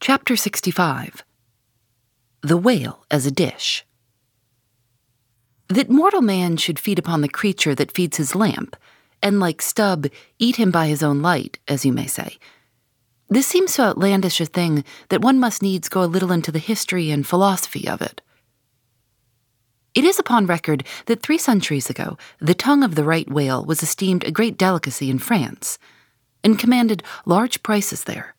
Chapter 65 The Whale as a Dish. That mortal man should feed upon the creature that feeds his lamp, and like Stubb, eat him by his own light, as you may say. This seems so outlandish a thing that one must needs go a little into the history and philosophy of it. It is upon record that three centuries ago the tongue of the right whale was esteemed a great delicacy in France, and commanded large prices there.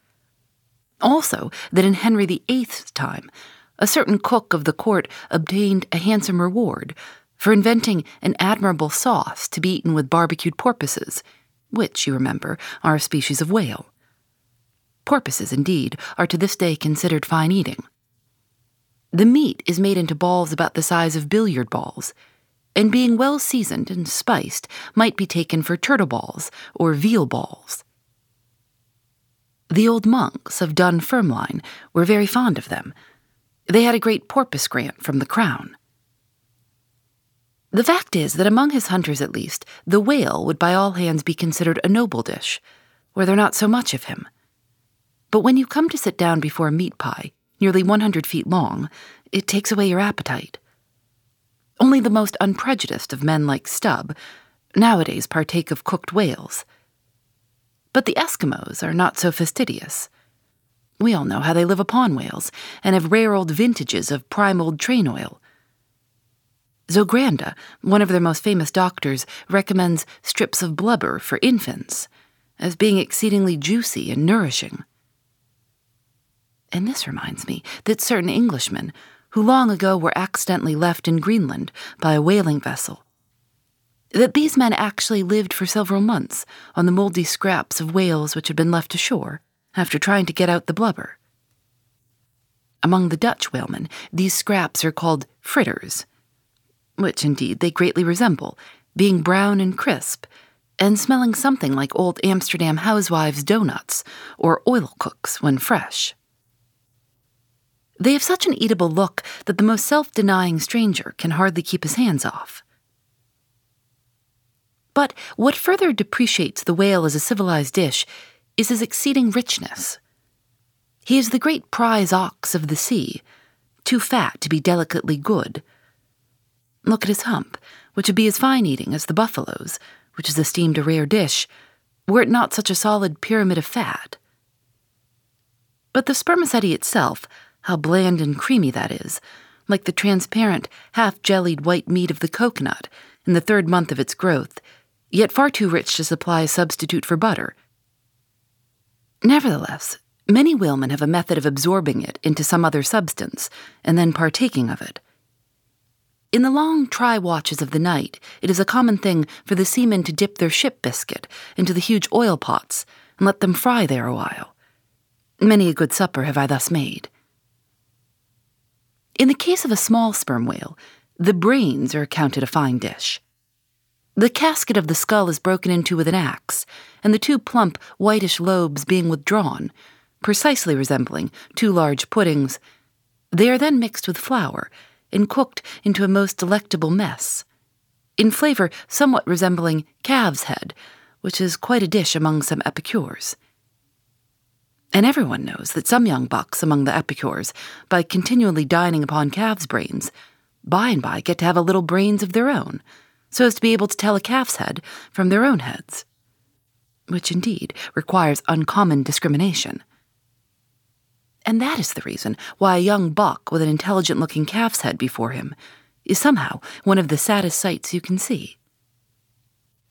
Also, that in Henry VIII's time, a certain cook of the court obtained a handsome reward for inventing an admirable sauce to be eaten with barbecued porpoises, which, you remember, are a species of whale. Porpoises, indeed, are to this day considered fine eating. The meat is made into balls about the size of billiard balls, and being well seasoned and spiced, might be taken for turtle balls or veal balls. The old monks of Dunfermline were very fond of them. They had a great porpoise grant from the crown. The fact is that among his hunters, at least, the whale would by all hands be considered a noble dish, were there not so much of him. But when you come to sit down before a meat pie, nearly 100 feet long, it takes away your appetite. Only the most unprejudiced of men like Stubb nowadays partake of cooked whales. But the Eskimos are not so fastidious. We all know how they live upon whales and have rare old vintages of prime old train oil. Zogranda, one of their most famous doctors, recommends strips of blubber for infants as being exceedingly juicy and nourishing. And this reminds me that certain Englishmen, who long ago were accidentally left in Greenland by a whaling vessel, that these men actually lived for several months on the moldy scraps of whales which had been left ashore after trying to get out the blubber. Among the Dutch whalemen, these scraps are called fritters, which indeed they greatly resemble, being brown and crisp, and smelling something like old Amsterdam housewives' doughnuts or oly-cooks when fresh. They have such an eatable look that the most self denying stranger can hardly keep his hands off. But what further depreciates the whale as a civilized dish is his exceeding richness. He is the great prize ox of the sea, too fat to be delicately good. Look at his hump, which would be as fine eating as the buffalo's, which is esteemed a rare dish, were it not such a solid pyramid of fat. But the spermaceti itself, how bland and creamy that is, like the transparent, half jellied white meat of the coconut in the third month of its growth, yet far too rich to supply a substitute for butter. Nevertheless, many whalemen have a method of absorbing it into some other substance and then partaking of it. In the long try watches of the night, it is a common thing for the seamen to dip their ship biscuit into the huge oil pots and let them fry there a while. Many a good supper have I thus made. In the case of a small sperm whale, the brains are accounted a fine dish. The casket of the skull is broken into with an axe, and the two plump, whitish lobes being withdrawn, precisely resembling two large puddings, they are then mixed with flour and cooked into a most delectable mess, in flavor somewhat resembling calf's head, which is quite a dish among some epicures. And everyone knows that some young bucks among the epicures, by continually dining upon calves' brains, by and by get to have a little brains of their own, so as to be able to tell a calf's head from their own heads. Which indeed requires uncommon discrimination. And that is the reason why a young buck with an intelligent looking calf's head before him is somehow one of the saddest sights you can see.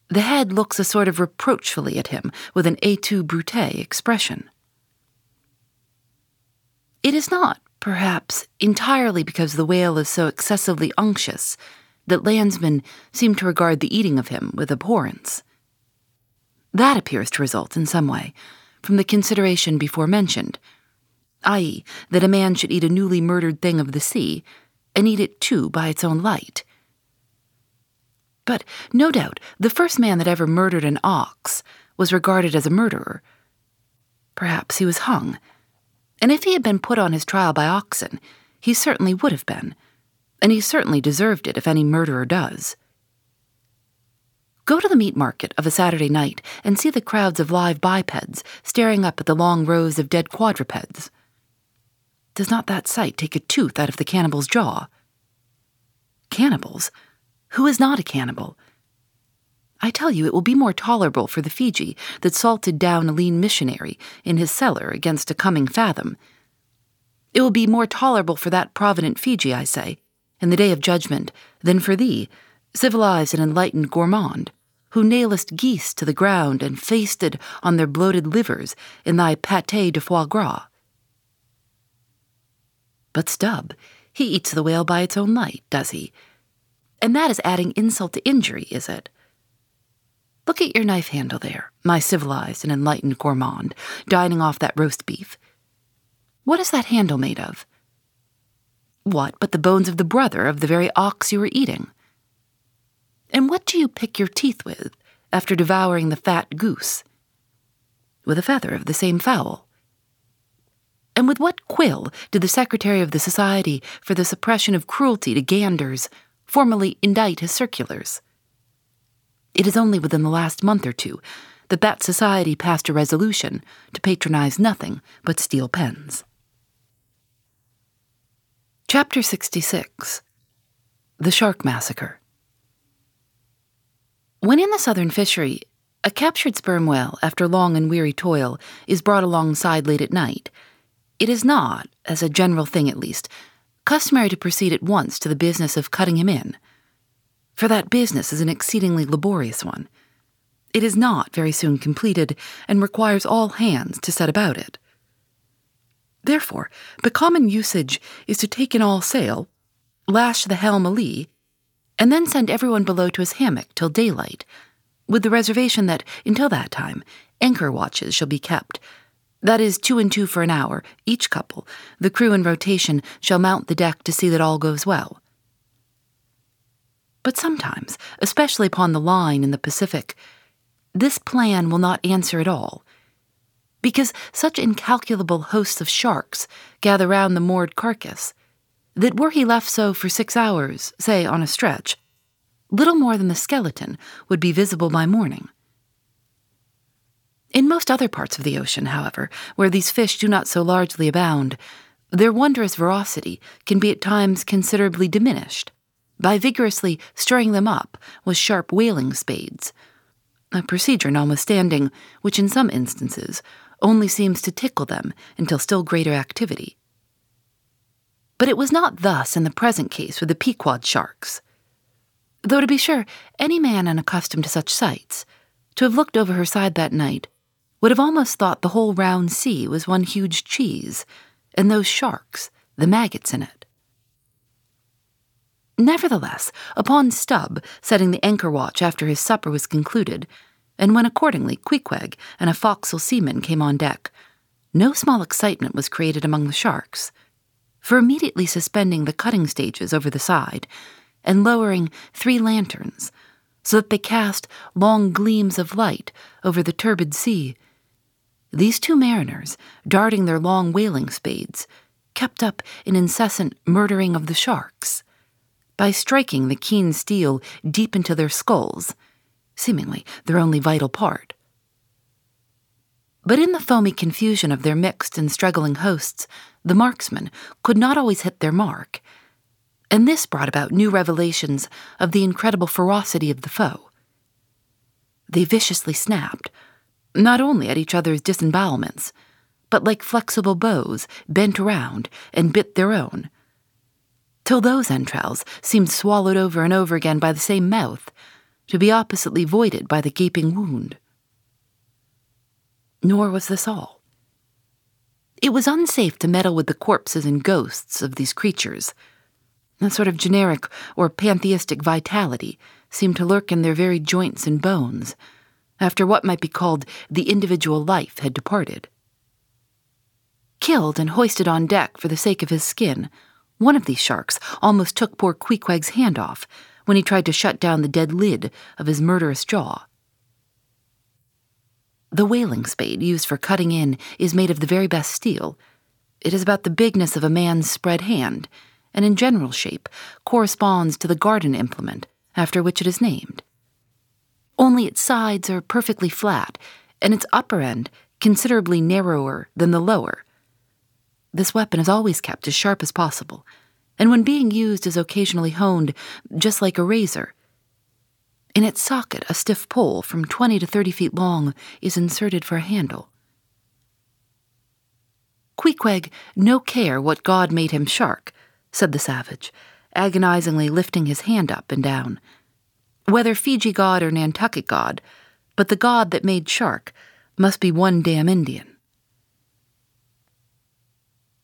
The head looks a sort of reproachfully at him with an et tu brute expression. It is not, perhaps, entirely because the whale is so excessively unctuous that landsmen seem to regard the eating of him with abhorrence. That appears to result in some way from the consideration before mentioned, i.e., that a man should eat a newly murdered thing of the sea, and eat it too by its own light. But no doubt the first man that ever murdered an ox was regarded as a murderer. Perhaps he was hung and if he had been put on his trial by oxen, he certainly would have been, and he certainly deserved it if any murderer does. Go to the meat market of a Saturday night and see the crowds of live bipeds staring up at the long rows of dead quadrupeds. does not that sight take a tooth out of the cannibal's jaw? Cannibals? Who is not a cannibal? I tell you, it will be more tolerable for the Fiji that salted down a lean missionary in his cellar against a coming fathom. It will be more tolerable for that provident Fiji, I say, in the day of judgment, than for thee, civilized and enlightened gourmand, who nailest geese to the ground and feasted on their bloated livers in thy pate de foie gras. But Stubb, he eats the whale by its own light, does he? And that is adding insult to injury, is it? Look at your knife handle there, my civilized and enlightened gourmand, dining off that roast beef. What is that handle made of? What but the bones of the brother of the very ox you were eating? And what do you pick your teeth with after devouring the fat goose? With a feather of the same fowl. And with what quill did the Secretary of the Society for the Suppression of Cruelty to Ganders formally indite his circulars? It is only within the last month or two that that society passed a resolution to patronize nothing but steel pens. Chapter 66 The Shark Massacre. When in the southern fishery, a captured sperm whale, after long and weary toil, is brought alongside late at night, it is not, as a general thing at least, customary to proceed at once to the business of cutting him in. For that business is an exceedingly laborious one. It is not very soon completed and requires all hands to set about it. Therefore, the common usage is to take in all sail, lash the helm a lee, and then send everyone below to his hammock till daylight, with the reservation that, until that time, anchor watches shall be kept. That is, two and two for an hour, each couple. The crew in rotation shall mount the deck to see that all goes well. But sometimes, especially upon the line in the Pacific, this plan will not answer at all because such incalculable hosts of sharks gather round the moored carcass that were he left so for six hours, say on a stretch, little more than the skeleton would be visible by morning. In most other parts of the ocean, however, where these fish do not so largely abound, their wondrous voracity can be at times considerably diminished by vigorously stirring them up with sharp whaling spades, a procedure notwithstanding which in some instances only seems to tickle them until still greater activity. But it was not thus in the present case with the Pequod sharks. Though, to be sure, any man unaccustomed to such sights, to have looked over her side that night, would have almost thought the whole round sea was one huge cheese, and those sharks, the maggots in it. Nevertheless, upon Stubb setting the anchor watch after his supper was concluded, and when accordingly Queequeg and a forecastle seaman came on deck, no small excitement was created among the sharks. For immediately suspending the cutting stages over the side, and lowering three lanterns, so that they cast long gleams of light over the turbid sea, these two mariners, darting their long whaling spades, kept up an incessant murdering of the sharks by striking the keen steel deep into their skulls seemingly their only vital part. But in the foamy confusion of their mixed and struggling hosts, the marksmen could not always hit their mark, and this brought about new revelations of the incredible ferocity of the foe. They viciously snapped, not only at each other's disembowelments, but like flexible bows bent around and bit their own, till those entrails seemed swallowed over and over again by the same mouth to be oppositely voided by the gaping wound. Nor was this all. It was unsafe to meddle with the corpses and ghosts of these creatures. A sort of generic or pantheistic vitality seemed to lurk in their very joints and bones, after what might be called the individual life had departed. Killed and hoisted on deck for the sake of his skin, one of these sharks almost took poor Queequeg's hand off when he tried to shut down the dead lid of his murderous jaw. The whaling spade used for cutting in is made of the very best steel. It is about the bigness of a man's spread hand, and in general shape corresponds to the garden implement after which it is named. Only its sides are perfectly flat, and its upper end considerably narrower than the lower. This weapon is always kept as sharp as possible, and when being used is occasionally honed, just like a razor. In its socket, a stiff pole from 20 to 30 feet long is inserted for a handle. Queequeg no care what god made him shark, said the savage, agonizingly lifting his hand up and down. Whether Fiji god or Nantucket god, but the god that made shark must be one damn Indian.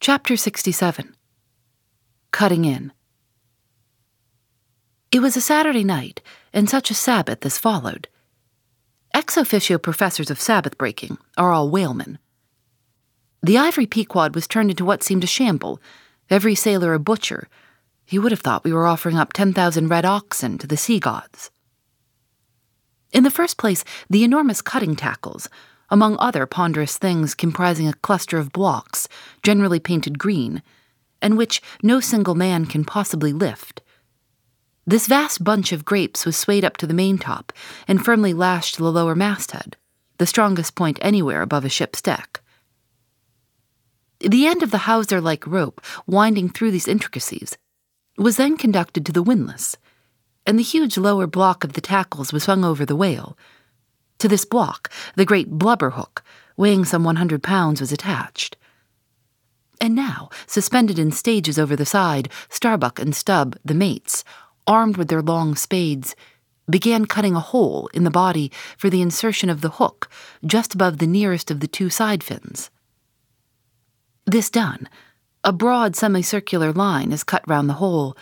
Chapter 67 Cutting In It was a Saturday night, and such a Sabbath as followed. Ex officio professors of Sabbath breaking are all whalemen. The ivory Pequod was turned into what seemed a shamble, every sailor a butcher. He would have thought we were offering up 10,000 red oxen to the sea gods. In the first place, the enormous cutting tackles, among other ponderous things comprising a cluster of blocks, generally painted green, and which no single man can possibly lift. This vast bunch of grapes was swayed up to the maintop and firmly lashed to the lower masthead, the strongest point anywhere above a ship's deck. The end of the hawser like rope, winding through these intricacies, was then conducted to the windlass, and the huge lower block of the tackles was swung over the whale to this block, the great blubber hook, weighing some 100 pounds, was attached. And now, suspended in stages over the side, Starbuck and Stubb, the mates, armed with their long spades, began cutting a hole in the body for the insertion of the hook just above the nearest of the two side fins. This done, a broad semicircular line is cut round the hole,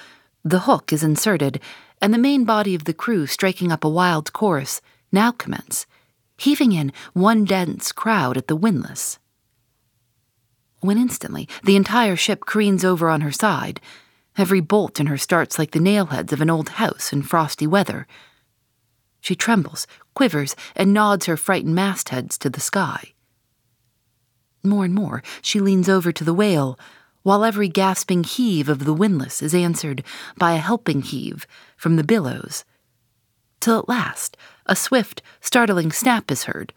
the hook is inserted, and the main body of the crew striking up a wild chorus now commence, heaving in one dense crowd at the windlass. When instantly the entire ship careens over on her side, every bolt in her starts like the nailheads of an old house in frosty weather. She trembles, quivers, and nods her frightened mastheads to the sky. More and more she leans over to the whale, while every gasping heave of the windlass is answered by a helping heave from the billows, till at last a swift, startling snap is heard.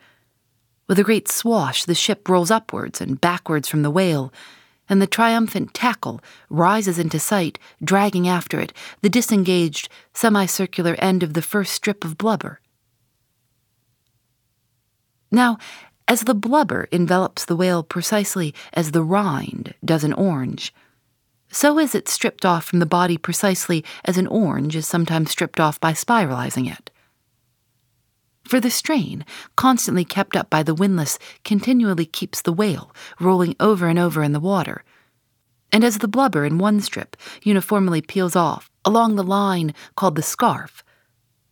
With a great swash, the ship rolls upwards and backwards from the whale, and the triumphant tackle rises into sight, dragging after it the disengaged, semicircular end of the first strip of blubber. Now, as the blubber envelops the whale precisely as the rind does an orange, so is it stripped off from the body precisely as an orange is sometimes stripped off by spiralizing it. For the strain, constantly kept up by the windlass, continually keeps the whale rolling over and over in the water. And as the blubber in one strip uniformly peels off along the line called the scarf,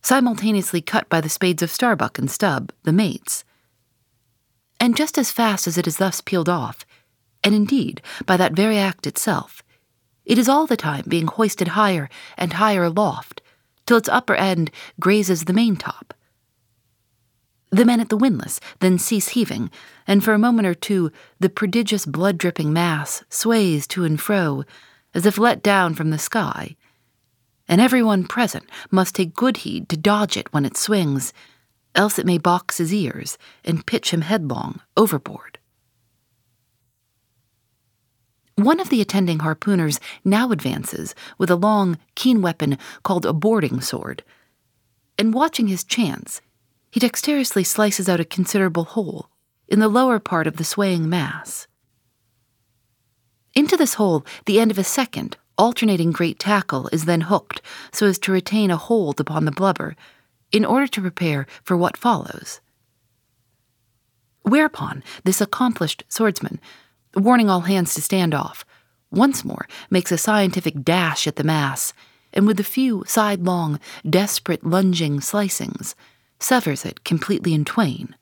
simultaneously cut by the spades of Starbuck and Stubb, the mates, and just as fast as it is thus peeled off, and indeed by that very act itself, it is all the time being hoisted higher and higher aloft, till its upper end grazes the maintop the men at the windlass then cease heaving, and for a moment or two the prodigious blood dripping mass sways to and fro, as if let down from the sky. And everyone present must take good heed to dodge it when it swings, else it may box his ears and pitch him headlong overboard. One of the attending harpooners now advances with a long, keen weapon called a boarding sword, and watching his chance, he dexterously slices out a considerable hole in the lower part of the swaying mass. Into this hole, the end of a second, alternating great tackle is then hooked so as to retain a hold upon the blubber in order to prepare for what follows. Whereupon, this accomplished swordsman, warning all hands to stand off, once more makes a scientific dash at the mass, and with a few sidelong, desperate lunging slicings, severs it completely in twain.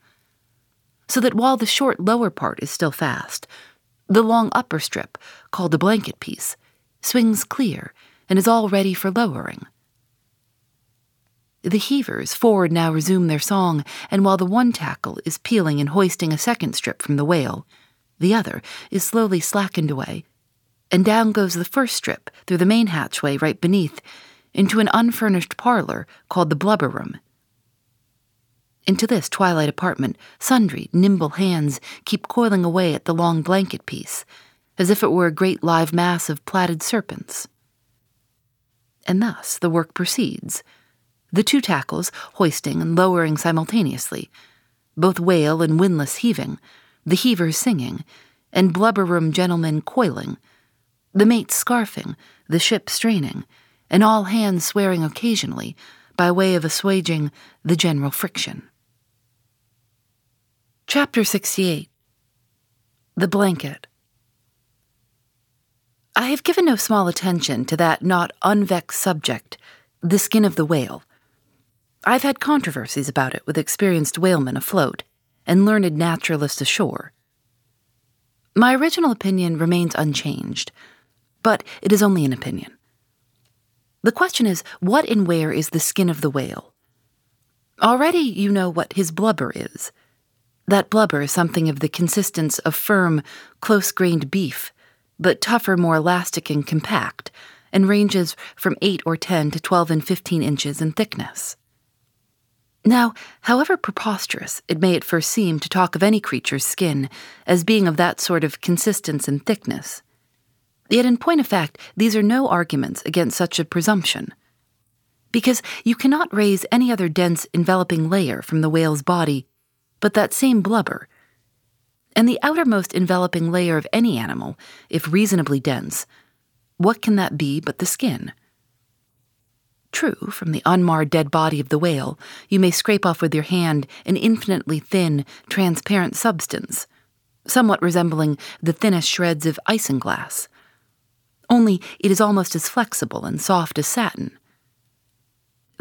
So that while the short lower part is still fast, the long upper strip, called the blanket piece, swings clear and is all ready for lowering. The heavers forward now resume their song, and while the one tackle is peeling and hoisting a second strip from the whale, the other is slowly slackened away, and down goes the first strip through the main hatchway right beneath into an unfurnished parlor called the blubber room. Into this twilight apartment, sundry nimble hands keep coiling away at the long blanket piece, as if it were a great live mass of plaited serpents. And thus the work proceeds, the two tackles hoisting and lowering simultaneously, both whale and windlass heaving, the heavers singing, and blubber room gentlemen coiling, the mates scarfing, the ship straining, and all hands swearing occasionally by way of assuaging the general friction. Chapter 68 The Blanket I have given no small attention to that not unvexed subject, the skin of the whale. I've had controversies about it with experienced whalemen afloat and learned naturalists ashore. My original opinion remains unchanged, but it is only an opinion. The question is what and where is the skin of the whale? Already you know what his blubber is. That blubber is something of the consistence of firm, close grained beef, but tougher, more elastic and compact, and ranges from 8 or 10 to 12 and 15 inches in thickness. Now, however preposterous it may at first seem to talk of any creature's skin as being of that sort of consistence and thickness, yet in point of fact, these are no arguments against such a presumption. Because you cannot raise any other dense enveloping layer from the whale's body but that same blubber. And the outermost enveloping layer of any animal, if reasonably dense, what can that be but the skin? True, from the unmarred dead body of the whale, you may scrape off with your hand an infinitely thin, transparent substance, somewhat resembling the thinnest shreds of isinglass. Only it is almost as flexible and soft as satin.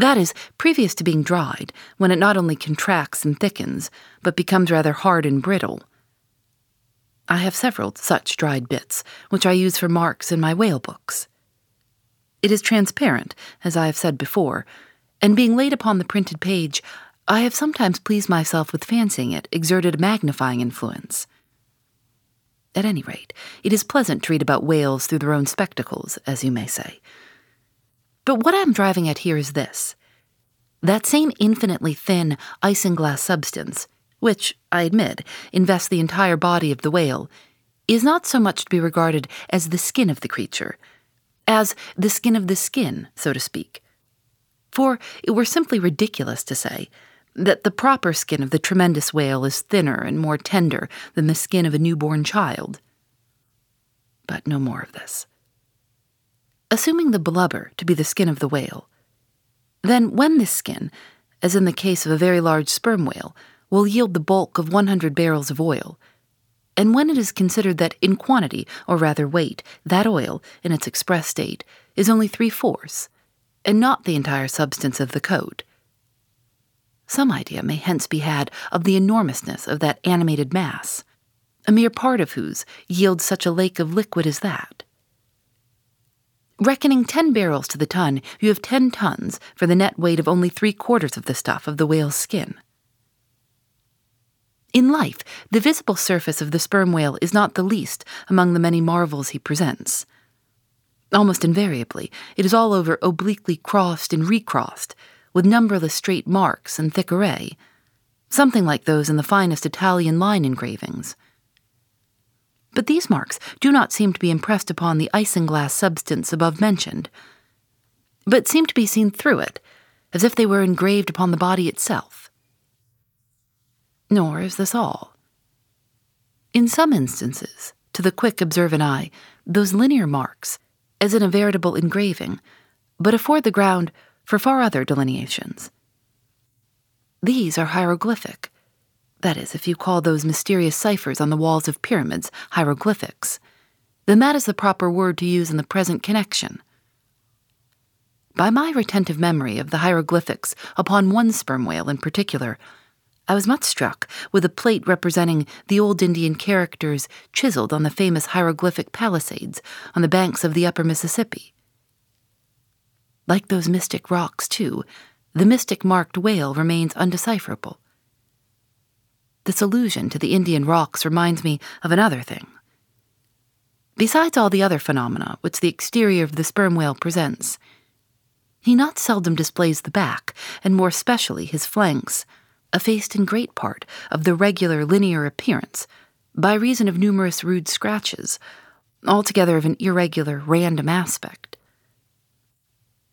That is, previous to being dried, when it not only contracts and thickens, but becomes rather hard and brittle. I have several such dried bits, which I use for marks in my whale books. It is transparent, as I have said before, and being laid upon the printed page, I have sometimes pleased myself with fancying it exerted a magnifying influence. At any rate, it is pleasant to read about whales through their own spectacles, as you may say. But what I am driving at here is this that same infinitely thin isinglass substance, which, I admit, invests the entire body of the whale, is not so much to be regarded as the skin of the creature as the skin of the skin, so to speak. For it were simply ridiculous to say that the proper skin of the tremendous whale is thinner and more tender than the skin of a newborn child. But no more of this. Assuming the blubber to be the skin of the whale, then when this skin, as in the case of a very large sperm whale, will yield the bulk of 100 barrels of oil, and when it is considered that in quantity, or rather weight, that oil, in its express state, is only three fourths, and not the entire substance of the coat. Some idea may hence be had of the enormousness of that animated mass, a mere part of whose yields such a lake of liquid as that. Reckoning ten barrels to the ton, you have ten tons for the net weight of only three quarters of the stuff of the whale's skin. In life, the visible surface of the sperm whale is not the least among the many marvels he presents. Almost invariably, it is all over obliquely crossed and recrossed, with numberless straight marks and thick array, something like those in the finest Italian line engravings. But these marks do not seem to be impressed upon the isinglass substance above mentioned, but seem to be seen through it, as if they were engraved upon the body itself. Nor is this all. In some instances, to the quick observant eye, those linear marks, as in a veritable engraving, but afford the ground for far other delineations. These are hieroglyphic. That is, if you call those mysterious ciphers on the walls of pyramids hieroglyphics, then that is the proper word to use in the present connection. By my retentive memory of the hieroglyphics upon one sperm whale in particular, I was much struck with a plate representing the old Indian characters chiseled on the famous hieroglyphic palisades on the banks of the upper Mississippi. Like those mystic rocks, too, the mystic marked whale remains undecipherable. This allusion to the Indian rocks reminds me of another thing. Besides all the other phenomena which the exterior of the sperm whale presents, he not seldom displays the back, and more especially his flanks effaced in great part of the regular linear appearance by reason of numerous rude scratches, altogether of an irregular, random aspect.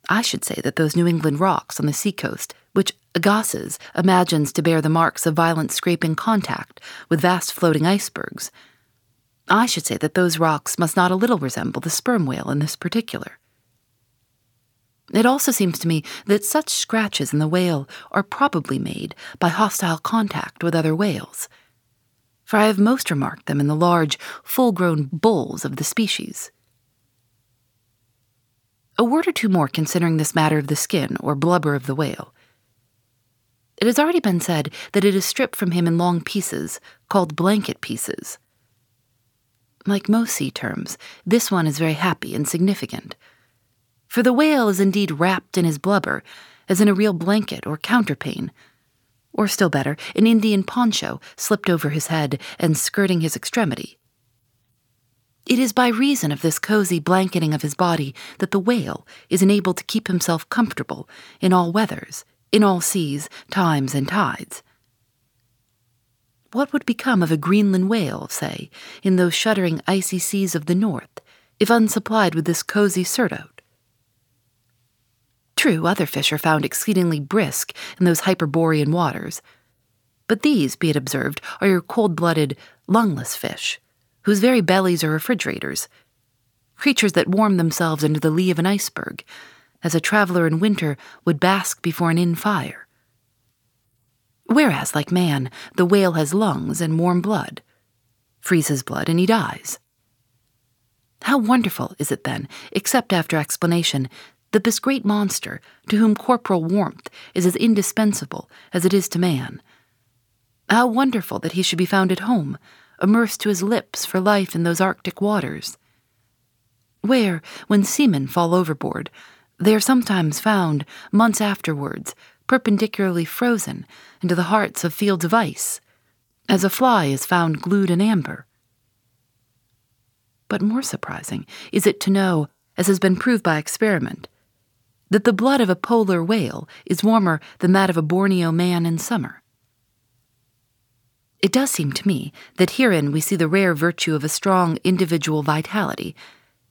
I should say that those New England rocks on the seacoast, which Agassiz imagines to bear the marks of violent scraping contact with vast floating icebergs, I should say that those rocks must not a little resemble the sperm whale in this particular. It also seems to me that such scratches in the whale are probably made by hostile contact with other whales, for I have most remarked them in the large, full grown bulls of the species. A word or two more considering this matter of the skin or blubber of the whale. It has already been said that it is stripped from him in long pieces, called blanket pieces. Like most sea terms, this one is very happy and significant for the whale is indeed wrapped in his blubber, as in a real blanket or counterpane, or still better, an Indian poncho slipped over his head and skirting his extremity. It is by reason of this cozy blanketing of his body that the whale is enabled to keep himself comfortable in all weathers, in all seas, times, and tides. What would become of a Greenland whale, say, in those shuddering icy seas of the north, if unsupplied with this cozy surtout? True, other fish are found exceedingly brisk in those hyperborean waters. But these, be it observed, are your cold blooded, lungless fish, whose very bellies are refrigerators, creatures that warm themselves under the lee of an iceberg, as a traveler in winter would bask before an inn fire. Whereas, like man, the whale has lungs and warm blood. Freeze his blood and he dies. How wonderful is it then, except after explanation, that this great monster, to whom corporal warmth is as indispensable as it is to man, how wonderful that he should be found at home, immersed to his lips for life in those Arctic waters, where, when seamen fall overboard, they are sometimes found, months afterwards, perpendicularly frozen into the hearts of fields of ice, as a fly is found glued in amber. But more surprising is it to know, as has been proved by experiment, that the blood of a polar whale is warmer than that of a Borneo man in summer. It does seem to me that herein we see the rare virtue of a strong individual vitality,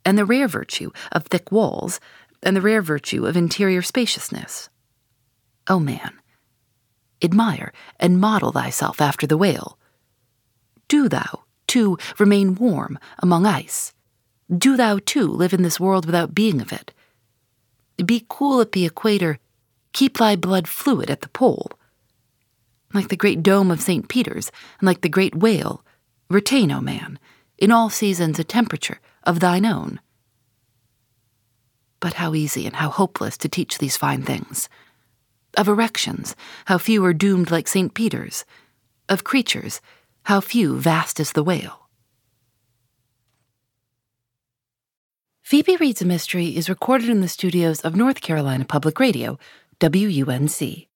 and the rare virtue of thick walls, and the rare virtue of interior spaciousness. O oh man, admire and model thyself after the whale. Do thou, too, remain warm among ice. Do thou, too, live in this world without being of it. Be cool at the equator, keep thy blood fluid at the pole. Like the great dome of St. Peter's, and like the great whale, retain, O man, in all seasons a temperature of thine own. But how easy and how hopeless to teach these fine things. Of erections, how few are doomed like St. Peter's. Of creatures, how few vast as the whale. Phoebe Reads a Mystery is recorded in the studios of North Carolina Public Radio, WUNC.